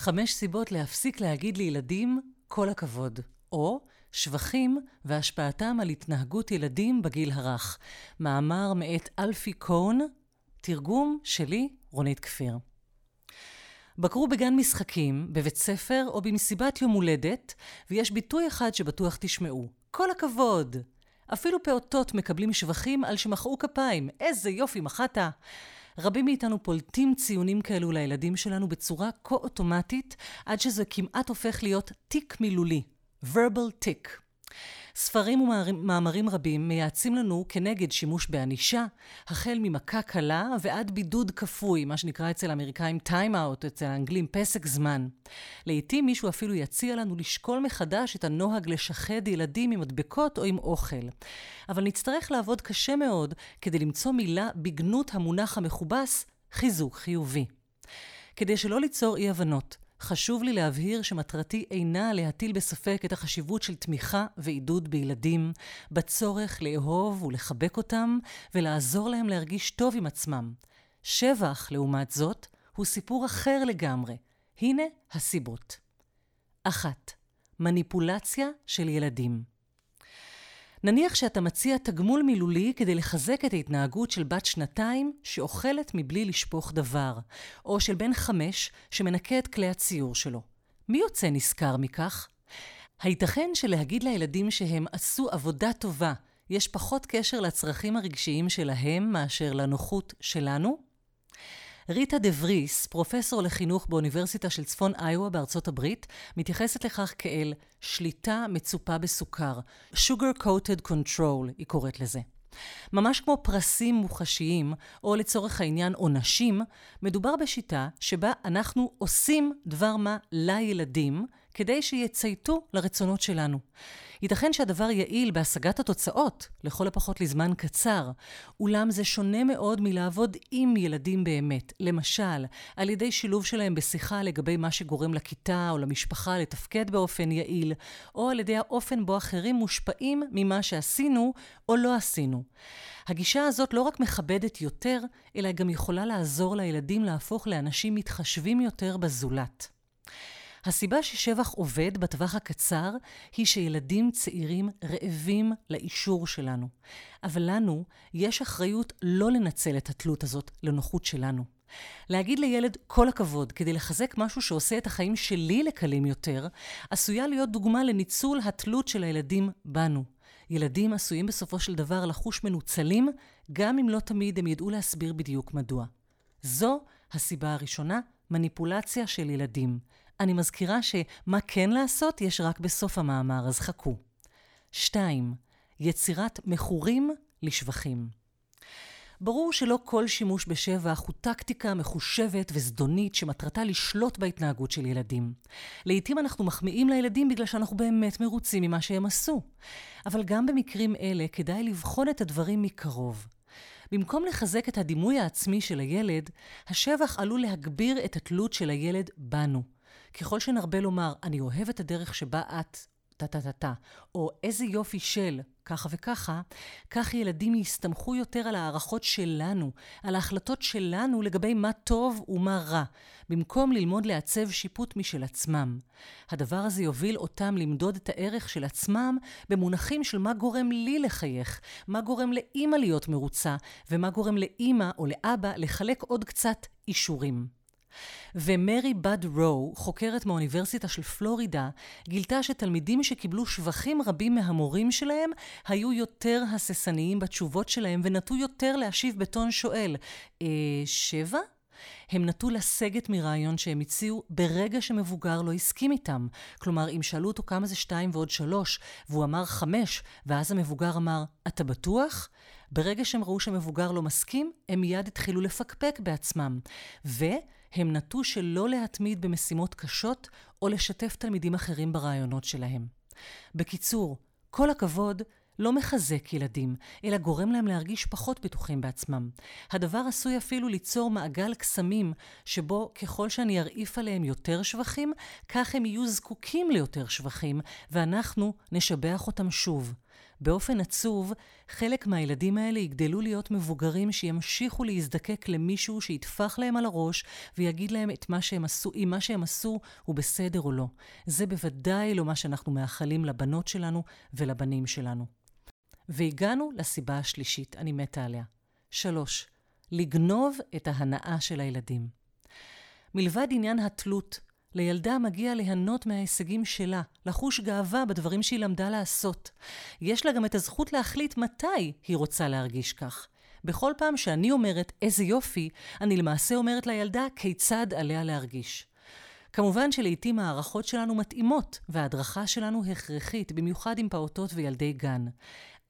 חמש סיבות להפסיק להגיד לילדים כל הכבוד, או שבחים והשפעתם על התנהגות ילדים בגיל הרך. מאמר מאת אלפי קון, תרגום שלי, רונית כפיר. בקרו בגן משחקים, בבית ספר או במסיבת יום הולדת, ויש ביטוי אחד שבטוח תשמעו. כל הכבוד! אפילו פעוטות מקבלים שבחים על שמחאו כפיים. איזה יופי, מחאת! רבים מאיתנו פולטים ציונים כאלו לילדים שלנו בצורה כה אוטומטית, עד שזה כמעט הופך להיות תיק מילולי. verbal tick. ספרים ומאמרים רבים מייעצים לנו כנגד שימוש בענישה, החל ממכה קלה ועד בידוד כפוי, מה שנקרא אצל האמריקאים time out, אצל האנגלים פסק זמן. לעתים מישהו אפילו יציע לנו לשקול מחדש את הנוהג לשחד ילדים עם מדבקות או עם אוכל. אבל נצטרך לעבוד קשה מאוד כדי למצוא מילה בגנות המונח המכובס חיזוק חיובי. כדי שלא ליצור אי הבנות, חשוב לי להבהיר שמטרתי אינה להטיל בספק את החשיבות של תמיכה ועידוד בילדים, בצורך לאהוב ולחבק אותם ולעזור להם להרגיש טוב עם עצמם. שבח, לעומת זאת, הוא סיפור אחר לגמרי. הנה הסיבות. אחת, מניפולציה של ילדים. נניח שאתה מציע תגמול מילולי כדי לחזק את ההתנהגות של בת שנתיים שאוכלת מבלי לשפוך דבר, או של בן חמש שמנקה את כלי הציור שלו. מי יוצא נשכר מכך? הייתכן שלהגיד לילדים שהם עשו עבודה טובה יש פחות קשר לצרכים הרגשיים שלהם מאשר לנוחות שלנו? ריטה דה וריס, פרופסור לחינוך באוניברסיטה של צפון איואה בארצות הברית, מתייחסת לכך כאל שליטה מצופה בסוכר, sugar coated control, היא קוראת לזה. ממש כמו פרסים מוחשיים, או לצורך העניין עונשים, מדובר בשיטה שבה אנחנו עושים דבר מה לילדים, כדי שיצייתו לרצונות שלנו. ייתכן שהדבר יעיל בהשגת התוצאות, לכל הפחות לזמן קצר, אולם זה שונה מאוד מלעבוד עם ילדים באמת. למשל, על ידי שילוב שלהם בשיחה לגבי מה שגורם לכיתה או למשפחה לתפקד באופן יעיל, או על ידי האופן בו אחרים מושפעים ממה שעשינו או לא עשינו. הגישה הזאת לא רק מכבדת יותר, אלא גם יכולה לעזור לילדים להפוך לאנשים מתחשבים יותר בזולת. הסיבה ששבח עובד בטווח הקצר היא שילדים צעירים רעבים לאישור שלנו. אבל לנו יש אחריות לא לנצל את התלות הזאת לנוחות שלנו. להגיד לילד כל הכבוד כדי לחזק משהו שעושה את החיים שלי לקלים יותר, עשויה להיות דוגמה לניצול התלות של הילדים בנו. ילדים עשויים בסופו של דבר לחוש מנוצלים, גם אם לא תמיד הם ידעו להסביר בדיוק מדוע. זו הסיבה הראשונה, מניפולציה של ילדים. אני מזכירה שמה כן לעשות יש רק בסוף המאמר, אז חכו. 2. יצירת מכורים לשבחים. ברור שלא כל שימוש בשבח הוא טקטיקה מחושבת וזדונית שמטרתה לשלוט בהתנהגות של ילדים. לעתים אנחנו מחמיאים לילדים בגלל שאנחנו באמת מרוצים ממה שהם עשו. אבל גם במקרים אלה כדאי לבחון את הדברים מקרוב. במקום לחזק את הדימוי העצמי של הילד, השבח עלול להגביר את התלות של הילד בנו. ככל שנרבה לומר, אני אוהב את הדרך שבה את, טה-טה-טה-טה, או איזה יופי של, ככה וככה, כך ילדים יסתמכו יותר על הערכות שלנו, על ההחלטות שלנו לגבי מה טוב ומה רע, במקום ללמוד לעצב שיפוט משל עצמם. הדבר הזה יוביל אותם למדוד את הערך של עצמם במונחים של מה גורם לי לחייך, מה גורם לאימא להיות מרוצה, ומה גורם לאימא או לאבא לחלק עוד קצת אישורים. ומרי בד רו, חוקרת מהאוניברסיטה של פלורידה, גילתה שתלמידים שקיבלו שבחים רבים מהמורים שלהם, היו יותר הססניים בתשובות שלהם ונטו יותר להשיב בטון שואל, אה, שבע? הם נטו לסגת מרעיון שהם הציעו ברגע שמבוגר לא הסכים איתם. כלומר, אם שאלו אותו כמה זה שתיים ועוד שלוש, והוא אמר חמש, ואז המבוגר אמר, אתה בטוח? ברגע שהם ראו שמבוגר לא מסכים, הם מיד התחילו לפקפק בעצמם. ו... הם נטו שלא להתמיד במשימות קשות או לשתף תלמידים אחרים ברעיונות שלהם. בקיצור, כל הכבוד לא מחזק ילדים, אלא גורם להם להרגיש פחות בטוחים בעצמם. הדבר עשוי אפילו ליצור מעגל קסמים, שבו ככל שאני ארעיף עליהם יותר שבחים, כך הם יהיו זקוקים ליותר שבחים, ואנחנו נשבח אותם שוב. באופן עצוב, חלק מהילדים האלה יגדלו להיות מבוגרים שימשיכו להזדקק למישהו שיטפח להם על הראש ויגיד להם את מה שהם עשו, אם מה שהם עשו הוא בסדר או לא. זה בוודאי לא מה שאנחנו מאחלים לבנות שלנו ולבנים שלנו. והגענו לסיבה השלישית, אני מתה עליה. שלוש, לגנוב את ההנאה של הילדים. מלבד עניין התלות, לילדה מגיע ליהנות מההישגים שלה, לחוש גאווה בדברים שהיא למדה לעשות. יש לה גם את הזכות להחליט מתי היא רוצה להרגיש כך. בכל פעם שאני אומרת איזה יופי, אני למעשה אומרת לילדה כיצד עליה להרגיש. כמובן שלעיתים הערכות שלנו מתאימות, וההדרכה שלנו הכרחית, במיוחד עם פעוטות וילדי גן.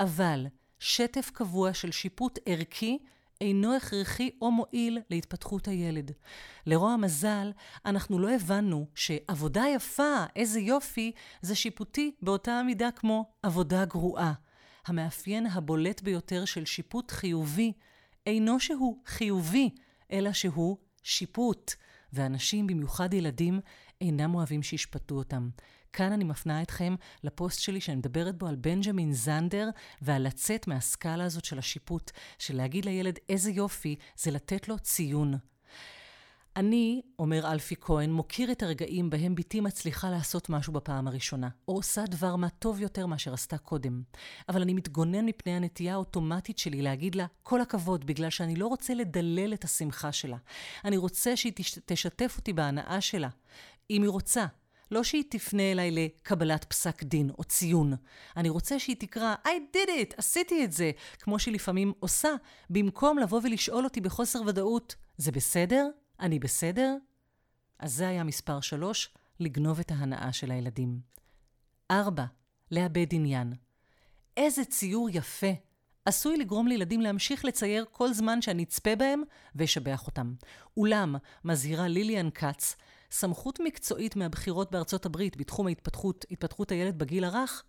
אבל שטף קבוע של שיפוט ערכי אינו הכרחי או מועיל להתפתחות הילד. לרוע המזל, אנחנו לא הבנו שעבודה יפה, איזה יופי, זה שיפוטי באותה המידה כמו עבודה גרועה. המאפיין הבולט ביותר של שיפוט חיובי אינו שהוא חיובי, אלא שהוא שיפוט. ואנשים, במיוחד ילדים, אינם אוהבים שישפטו אותם. כאן אני מפנה אתכם לפוסט שלי שאני מדברת בו על בנג'מין זנדר ועל לצאת מהסקאלה הזאת של השיפוט, של להגיד לילד איזה יופי, זה לתת לו ציון. אני, אומר אלפי כהן, מוקיר את הרגעים בהם בתי מצליחה לעשות משהו בפעם הראשונה, או עושה דבר מה טוב יותר מאשר עשתה קודם. אבל אני מתגונן מפני הנטייה האוטומטית שלי להגיד לה כל הכבוד, בגלל שאני לא רוצה לדלל את השמחה שלה. אני רוצה שהיא תשתף אותי בהנאה שלה. אם היא רוצה, לא שהיא תפנה אליי לקבלת פסק דין או ציון. אני רוצה שהיא תקרא, I did it, עשיתי את זה, כמו שהיא לפעמים עושה, במקום לבוא ולשאול אותי בחוסר ודאות, זה בסדר? אני בסדר? אז זה היה מספר שלוש, לגנוב את ההנאה של הילדים. ארבע, לאבד עניין. איזה ציור יפה. עשוי לגרום לילדים להמשיך לצייר כל זמן שאני אצפה בהם ואשבח אותם. אולם, מזהירה ליליאן כץ, סמכות מקצועית מהבחירות בארצות הברית בתחום ההתפתחות, התפתחות הילד בגיל הרך,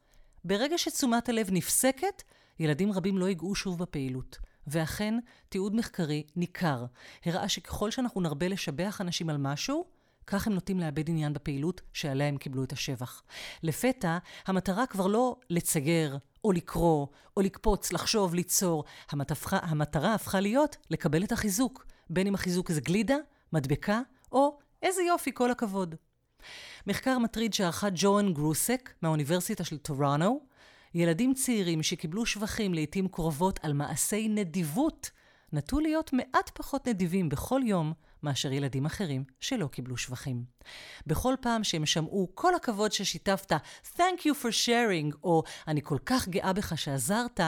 ברגע שתשומת הלב נפסקת, ילדים רבים לא ייגעו שוב בפעילות. ואכן, תיעוד מחקרי ניכר הראה שככל שאנחנו נרבה לשבח אנשים על משהו, כך הם נוטים לאבד עניין בפעילות שעליה הם קיבלו את השבח. לפתע, המטרה כבר לא לצייר, או לקרוא, או לקפוץ, לחשוב, ליצור. המטרה, המטרה הפכה להיות לקבל את החיזוק, בין אם החיזוק זה גלידה, מדבקה, איזה יופי, כל הכבוד. מחקר מטריד שערכה ג'ואן גרוסק מהאוניברסיטה של טורנו, ילדים צעירים שקיבלו שבחים לעתים קרובות על מעשי נדיבות, נטו להיות מעט פחות נדיבים בכל יום מאשר ילדים אחרים שלא קיבלו שבחים. בכל פעם שהם שמעו כל הכבוד ששיתפת, Thank you for sharing, או אני כל כך גאה בך שעזרת,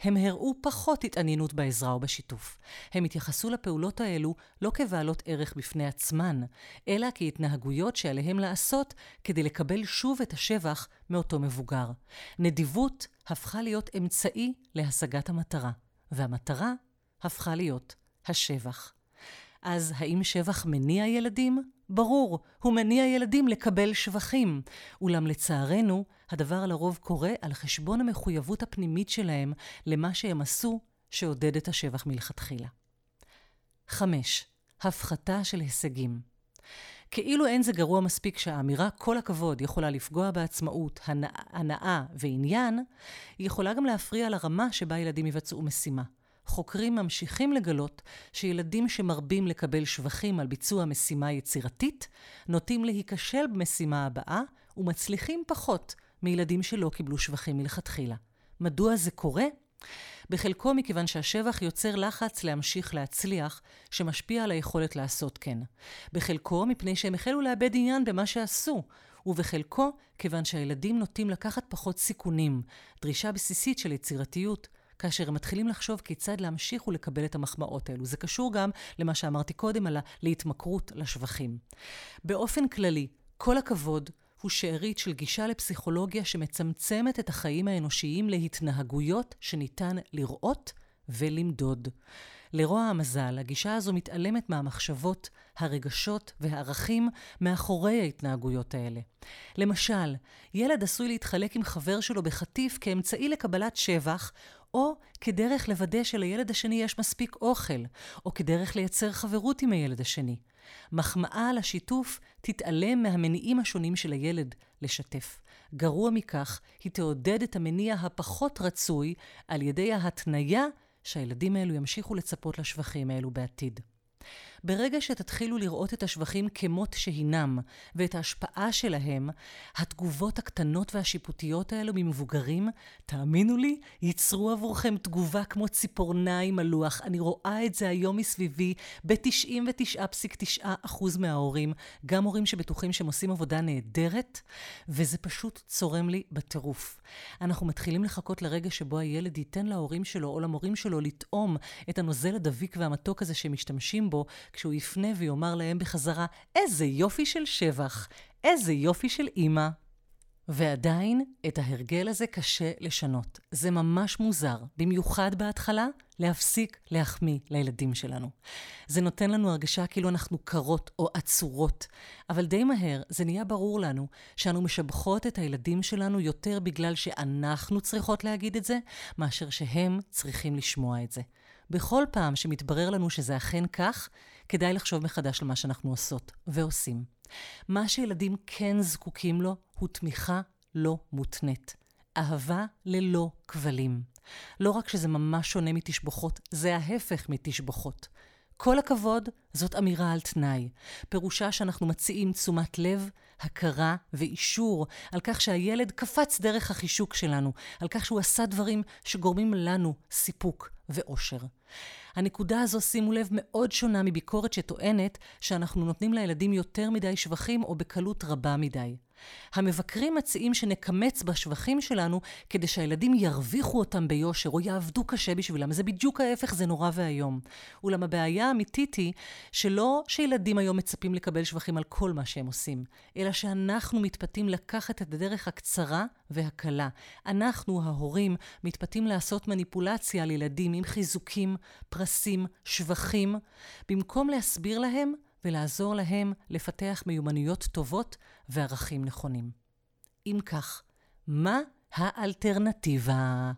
הם הראו פחות התעניינות בעזרה או בשיתוף. הם התייחסו לפעולות האלו לא כבעלות ערך בפני עצמן, אלא כהתנהגויות שעליהם לעשות כדי לקבל שוב את השבח מאותו מבוגר. נדיבות הפכה להיות אמצעי להשגת המטרה, והמטרה הפכה להיות השבח. אז האם שבח מניע ילדים? ברור, הוא מניע ילדים לקבל שבחים. אולם לצערנו, הדבר לרוב קורה על חשבון המחויבות הפנימית שלהם למה שהם עשו שעודד את השבח מלכתחילה. 5. הפחתה של הישגים. כאילו אין זה גרוע מספיק שהאמירה כל הכבוד יכולה לפגוע בעצמאות, הנאה ועניין, היא יכולה גם להפריע לרמה שבה ילדים יבצעו משימה. חוקרים ממשיכים לגלות שילדים שמרבים לקבל שבחים על ביצוע משימה יצירתית, נוטים להיכשל במשימה הבאה ומצליחים פחות מילדים שלא קיבלו שבחים מלכתחילה. מדוע זה קורה? בחלקו מכיוון שהשבח יוצר לחץ להמשיך להצליח, שמשפיע על היכולת לעשות כן. בחלקו מפני שהם החלו לאבד עניין במה שעשו, ובחלקו כיוון שהילדים נוטים לקחת פחות סיכונים, דרישה בסיסית של יצירתיות, כאשר הם מתחילים לחשוב כיצד להמשיך ולקבל את המחמאות האלו. זה קשור גם למה שאמרתי קודם על להתמכרות לשבחים. באופן כללי, כל הכבוד הוא שארית של גישה לפסיכולוגיה שמצמצמת את החיים האנושיים להתנהגויות שניתן לראות ולמדוד. לרוע המזל, הגישה הזו מתעלמת מהמחשבות, הרגשות והערכים מאחורי ההתנהגויות האלה. למשל, ילד עשוי להתחלק עם חבר שלו בחטיף כאמצעי לקבלת שבח, או כדרך לוודא שלילד השני יש מספיק אוכל, או כדרך לייצר חברות עם הילד השני. מחמאה על השיתוף תתעלם מהמניעים השונים של הילד לשתף. גרוע מכך, היא תעודד את המניע הפחות רצוי על ידי ההתניה שהילדים האלו ימשיכו לצפות לשבחים האלו בעתיד. ברגע שתתחילו לראות את השבחים כמות שהינם ואת ההשפעה שלהם, התגובות הקטנות והשיפוטיות האלו ממבוגרים, תאמינו לי, ייצרו עבורכם תגובה כמו ציפורניים על לוח. אני רואה את זה היום מסביבי ב-99.9% מההורים, גם הורים שבטוחים שהם עושים עבודה נהדרת, וזה פשוט צורם לי בטירוף. אנחנו מתחילים לחכות לרגע שבו הילד ייתן להורים שלו או למורים שלו לטעום את הנוזל הדביק והמתוק הזה שהם משתמשים בו, כשהוא יפנה ויאמר להם בחזרה, איזה יופי של שבח, איזה יופי של אימא. ועדיין, את ההרגל הזה קשה לשנות. זה ממש מוזר, במיוחד בהתחלה, להפסיק להחמיא לילדים שלנו. זה נותן לנו הרגשה כאילו אנחנו קרות או עצורות, אבל די מהר זה נהיה ברור לנו שאנו משבחות את הילדים שלנו יותר בגלל שאנחנו צריכות להגיד את זה, מאשר שהם צריכים לשמוע את זה. בכל פעם שמתברר לנו שזה אכן כך, כדאי לחשוב מחדש על מה שאנחנו עושות ועושים. מה שילדים כן זקוקים לו הוא תמיכה לא מותנית. אהבה ללא כבלים. לא רק שזה ממש שונה מתשבחות, זה ההפך מתשבחות. כל הכבוד, זאת אמירה על תנאי. פירושה שאנחנו מציעים תשומת לב, הכרה ואישור על כך שהילד קפץ דרך החישוק שלנו, על כך שהוא עשה דברים שגורמים לנו סיפוק ואושר. הנקודה הזו, שימו לב, מאוד שונה מביקורת שטוענת שאנחנו נותנים לילדים יותר מדי שבחים או בקלות רבה מדי. המבקרים מציעים שנקמץ בשבחים שלנו כדי שהילדים ירוויחו אותם ביושר או יעבדו קשה בשבילם. זה בדיוק ההפך, זה נורא ואיום. אולם הבעיה האמיתית היא שלא שילדים היום מצפים לקבל שבחים על כל מה שהם עושים, אלא שאנחנו מתפתים לקחת את הדרך הקצרה והקלה. אנחנו, ההורים, מתפתים לעשות מניפולציה על ילדים עם חיזוקים, פרסים, שבחים, במקום להסביר להם ולעזור להם לפתח מיומנויות טובות וערכים נכונים. אם כך, מה האלטרנטיבה?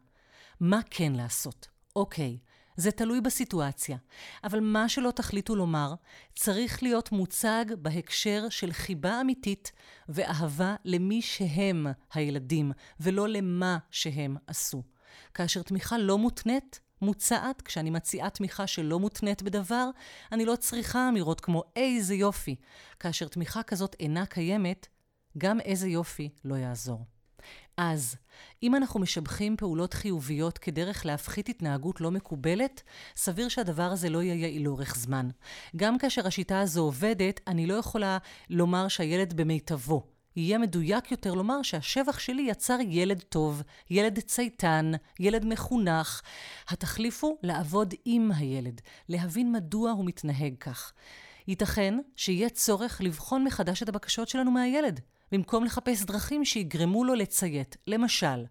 מה כן לעשות? אוקיי, זה תלוי בסיטואציה, אבל מה שלא תחליטו לומר, צריך להיות מוצג בהקשר של חיבה אמיתית ואהבה למי שהם הילדים, ולא למה שהם עשו. כאשר תמיכה לא מותנית, מוצעת, כשאני מציעה תמיכה שלא מותנית בדבר, אני לא צריכה אמירות כמו איזה יופי. כאשר תמיכה כזאת אינה קיימת, גם איזה יופי לא יעזור. אז, אם אנחנו משבחים פעולות חיוביות כדרך להפחית התנהגות לא מקובלת, סביר שהדבר הזה לא יהיה יעיל לאורך זמן. גם כאשר השיטה הזו עובדת, אני לא יכולה לומר שהילד במיטבו. יהיה מדויק יותר לומר שהשבח שלי יצר ילד טוב, ילד צייתן, ילד מחונך. התחליף הוא לעבוד עם הילד, להבין מדוע הוא מתנהג כך. ייתכן שיהיה צורך לבחון מחדש את הבקשות שלנו מהילד. במקום לחפש דרכים שיגרמו לו לציית. למשל,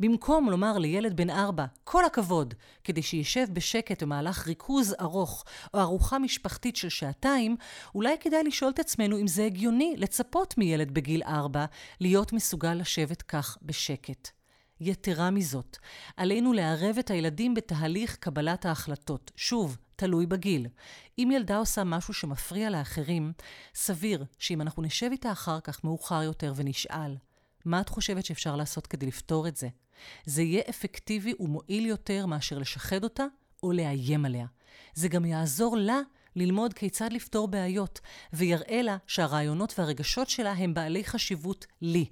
במקום לומר לילד בן ארבע, כל הכבוד, כדי שישב בשקט במהלך ריכוז ארוך או ארוחה משפחתית של שעתיים, אולי כדאי לשאול את עצמנו אם זה הגיוני לצפות מילד בגיל ארבע להיות מסוגל לשבת כך בשקט. יתרה מזאת, עלינו לערב את הילדים בתהליך קבלת ההחלטות. שוב, תלוי בגיל. אם ילדה עושה משהו שמפריע לאחרים, סביר שאם אנחנו נשב איתה אחר כך מאוחר יותר ונשאל, מה את חושבת שאפשר לעשות כדי לפתור את זה? זה יהיה אפקטיבי ומועיל יותר מאשר לשחד אותה או לאיים עליה. זה גם יעזור לה ללמוד כיצד לפתור בעיות, ויראה לה שהרעיונות והרגשות שלה הם בעלי חשיבות לי.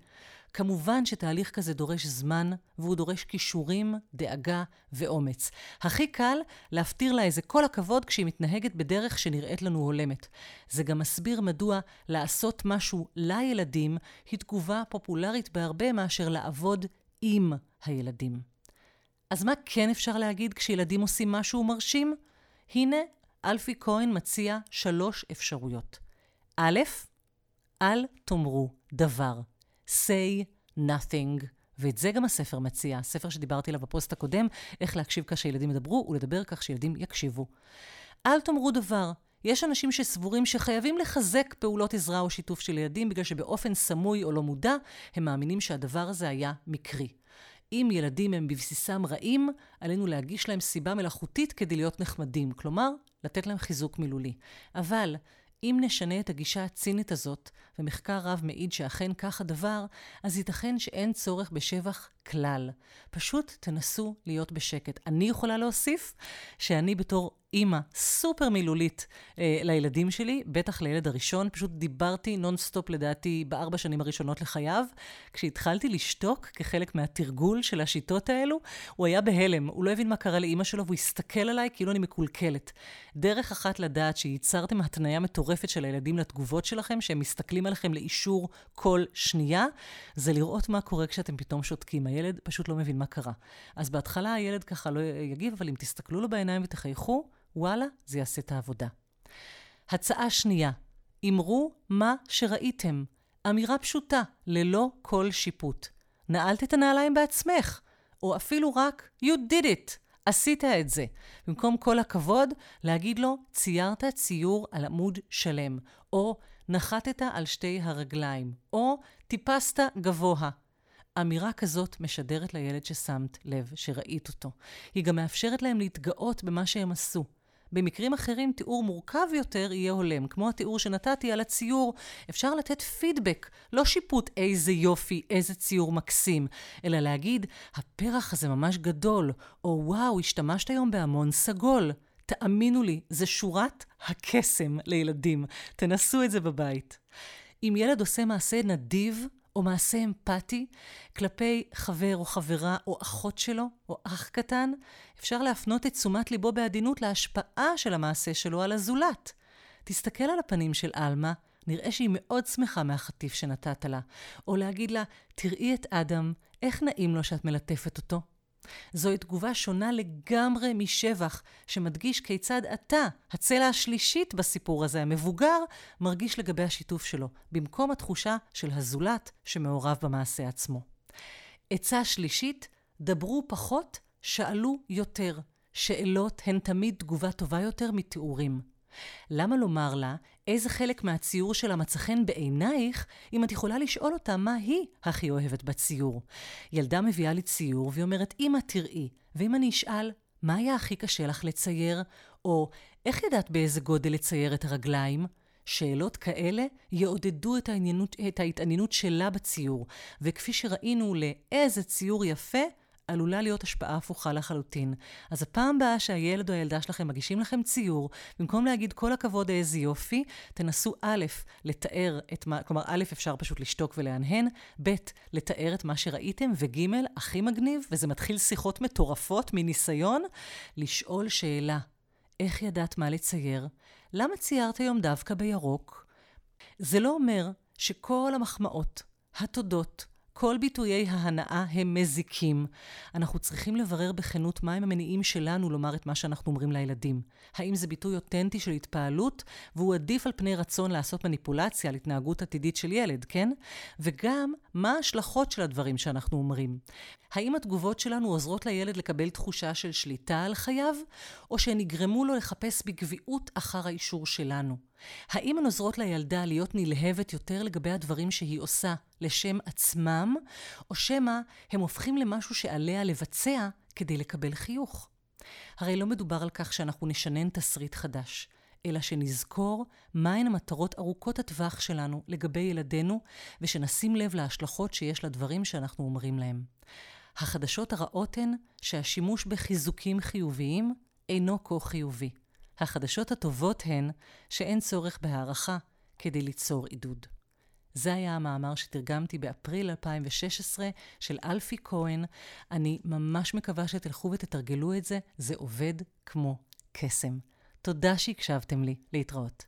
כמובן שתהליך כזה דורש זמן, והוא דורש כישורים, דאגה ואומץ. הכי קל להפטיר לה איזה כל הכבוד כשהיא מתנהגת בדרך שנראית לנו הולמת. זה גם מסביר מדוע לעשות משהו לילדים היא תגובה פופולרית בהרבה מאשר לעבוד עם הילדים. אז מה כן אפשר להגיד כשילדים עושים משהו מרשים? הנה, אלפי כהן מציע שלוש אפשרויות. א', אל תאמרו דבר. Say nothing. ואת זה גם הספר מציע, הספר שדיברתי עליו בפוסט הקודם, איך להקשיב כך שילדים ידברו ולדבר כך שילדים יקשיבו. אל תאמרו דבר. יש אנשים שסבורים שחייבים לחזק פעולות עזרה או שיתוף של ילדים בגלל שבאופן סמוי או לא מודע, הם מאמינים שהדבר הזה היה מקרי. אם ילדים הם בבסיסם רעים, עלינו להגיש להם סיבה מלאכותית כדי להיות נחמדים, כלומר, לתת להם חיזוק מילולי. אבל אם נשנה את הגישה הצינית הזאת, ומחקר רב מעיד שאכן כך הדבר, אז ייתכן שאין צורך בשבח כלל. פשוט תנסו להיות בשקט. אני יכולה להוסיף שאני בתור אימא סופר מילולית אה, לילדים שלי, בטח לילד הראשון, פשוט דיברתי נונסטופ לדעתי בארבע שנים הראשונות לחייו. כשהתחלתי לשתוק כחלק מהתרגול של השיטות האלו, הוא היה בהלם, הוא לא הבין מה קרה לאימא שלו והוא הסתכל עליי כאילו אני מקולקלת. דרך אחת לדעת שייצרתם התניה מטורפת של הילדים לתגובות שלכם, שהם מסתכלים עליכם לאישור כל שנייה, זה לראות מה קורה כשאתם פתאום שותקים. הילד פשוט לא מבין מה קרה. אז בהתחלה הילד ככה לא יגיב, אבל אם תסתכלו לו בעיניים ותחייכו, וואלה, זה יעשה את העבודה. הצעה שנייה, אמרו מה שראיתם. אמירה פשוטה, ללא כל שיפוט. נעלת את הנעליים בעצמך, או אפילו רק You did it, עשית את זה. במקום כל הכבוד, להגיד לו, ציירת ציור על עמוד שלם, או נחתת על שתי הרגליים, או טיפסת גבוה. אמירה כזאת משדרת לילד ששמת לב, שראית אותו. היא גם מאפשרת להם להתגאות במה שהם עשו. במקרים אחרים תיאור מורכב יותר יהיה הולם, כמו התיאור שנתתי על הציור. אפשר לתת פידבק, לא שיפוט איזה יופי, איזה ציור מקסים, אלא להגיד, הפרח הזה ממש גדול, או וואו, השתמשת היום בהמון סגול. תאמינו לי, זה שורת הקסם לילדים. תנסו את זה בבית. אם ילד עושה מעשה נדיב, או מעשה אמפתי כלפי חבר או חברה או אחות שלו או אח קטן, אפשר להפנות את תשומת ליבו בעדינות להשפעה של המעשה שלו על הזולת. תסתכל על הפנים של עלמה, נראה שהיא מאוד שמחה מהחטיף שנתת לה. או להגיד לה, תראי את אדם, איך נעים לו שאת מלטפת אותו? זוהי תגובה שונה לגמרי משבח, שמדגיש כיצד אתה, הצלע השלישית בסיפור הזה, המבוגר, מרגיש לגבי השיתוף שלו, במקום התחושה של הזולת שמעורב במעשה עצמו. עצה שלישית, דברו פחות, שאלו יותר. שאלות הן תמיד תגובה טובה יותר מתיאורים. למה לומר לה איזה חלק מהציור שלה מצא חן בעינייך, אם את יכולה לשאול אותה מה היא הכי אוהבת בציור? ילדה מביאה לי ציור והיא אומרת, אמא תראי, ואם אני אשאל, מה היה הכי קשה לך לצייר? או איך ידעת באיזה גודל לצייר את הרגליים? שאלות כאלה יעודדו את, את ההתעניינות שלה בציור, וכפי שראינו לאיזה ציור יפה, עלולה להיות השפעה הפוכה לחלוטין. אז הפעם הבאה שהילד או הילדה שלכם מגישים לכם ציור, במקום להגיד כל הכבוד איזה יופי, תנסו א', לתאר את מה, כלומר א', אפשר פשוט לשתוק ולהנהן, ב', לתאר את מה שראיתם, וג', הכי מגניב, וזה מתחיל שיחות מטורפות מניסיון, לשאול שאלה, איך ידעת מה לצייר? למה ציירת היום דווקא בירוק? זה לא אומר שכל המחמאות, התודות, כל ביטויי ההנאה הם מזיקים. אנחנו צריכים לברר בכנות מהם המניעים שלנו לומר את מה שאנחנו אומרים לילדים. האם זה ביטוי אותנטי של התפעלות, והוא עדיף על פני רצון לעשות מניפולציה על התנהגות עתידית של ילד, כן? וגם, מה ההשלכות של הדברים שאנחנו אומרים. האם התגובות שלנו עוזרות לילד לקבל תחושה של שליטה על חייו, או שהן יגרמו לו לחפש בקביעות אחר האישור שלנו? האם הן עוזרות לילדה להיות נלהבת יותר לגבי הדברים שהיא עושה לשם עצמם, או שמא הם הופכים למשהו שעליה לבצע כדי לקבל חיוך? הרי לא מדובר על כך שאנחנו נשנן תסריט חדש, אלא שנזכור מהן המטרות ארוכות הטווח שלנו לגבי ילדינו, ושנשים לב להשלכות שיש לדברים שאנחנו אומרים להם. החדשות הרעות הן שהשימוש בחיזוקים חיוביים אינו כה חיובי. החדשות הטובות הן שאין צורך בהערכה כדי ליצור עידוד. זה היה המאמר שתרגמתי באפריל 2016 של אלפי כהן. אני ממש מקווה שתלכו ותתרגלו את זה, זה עובד כמו קסם. תודה שהקשבתם לי. להתראות.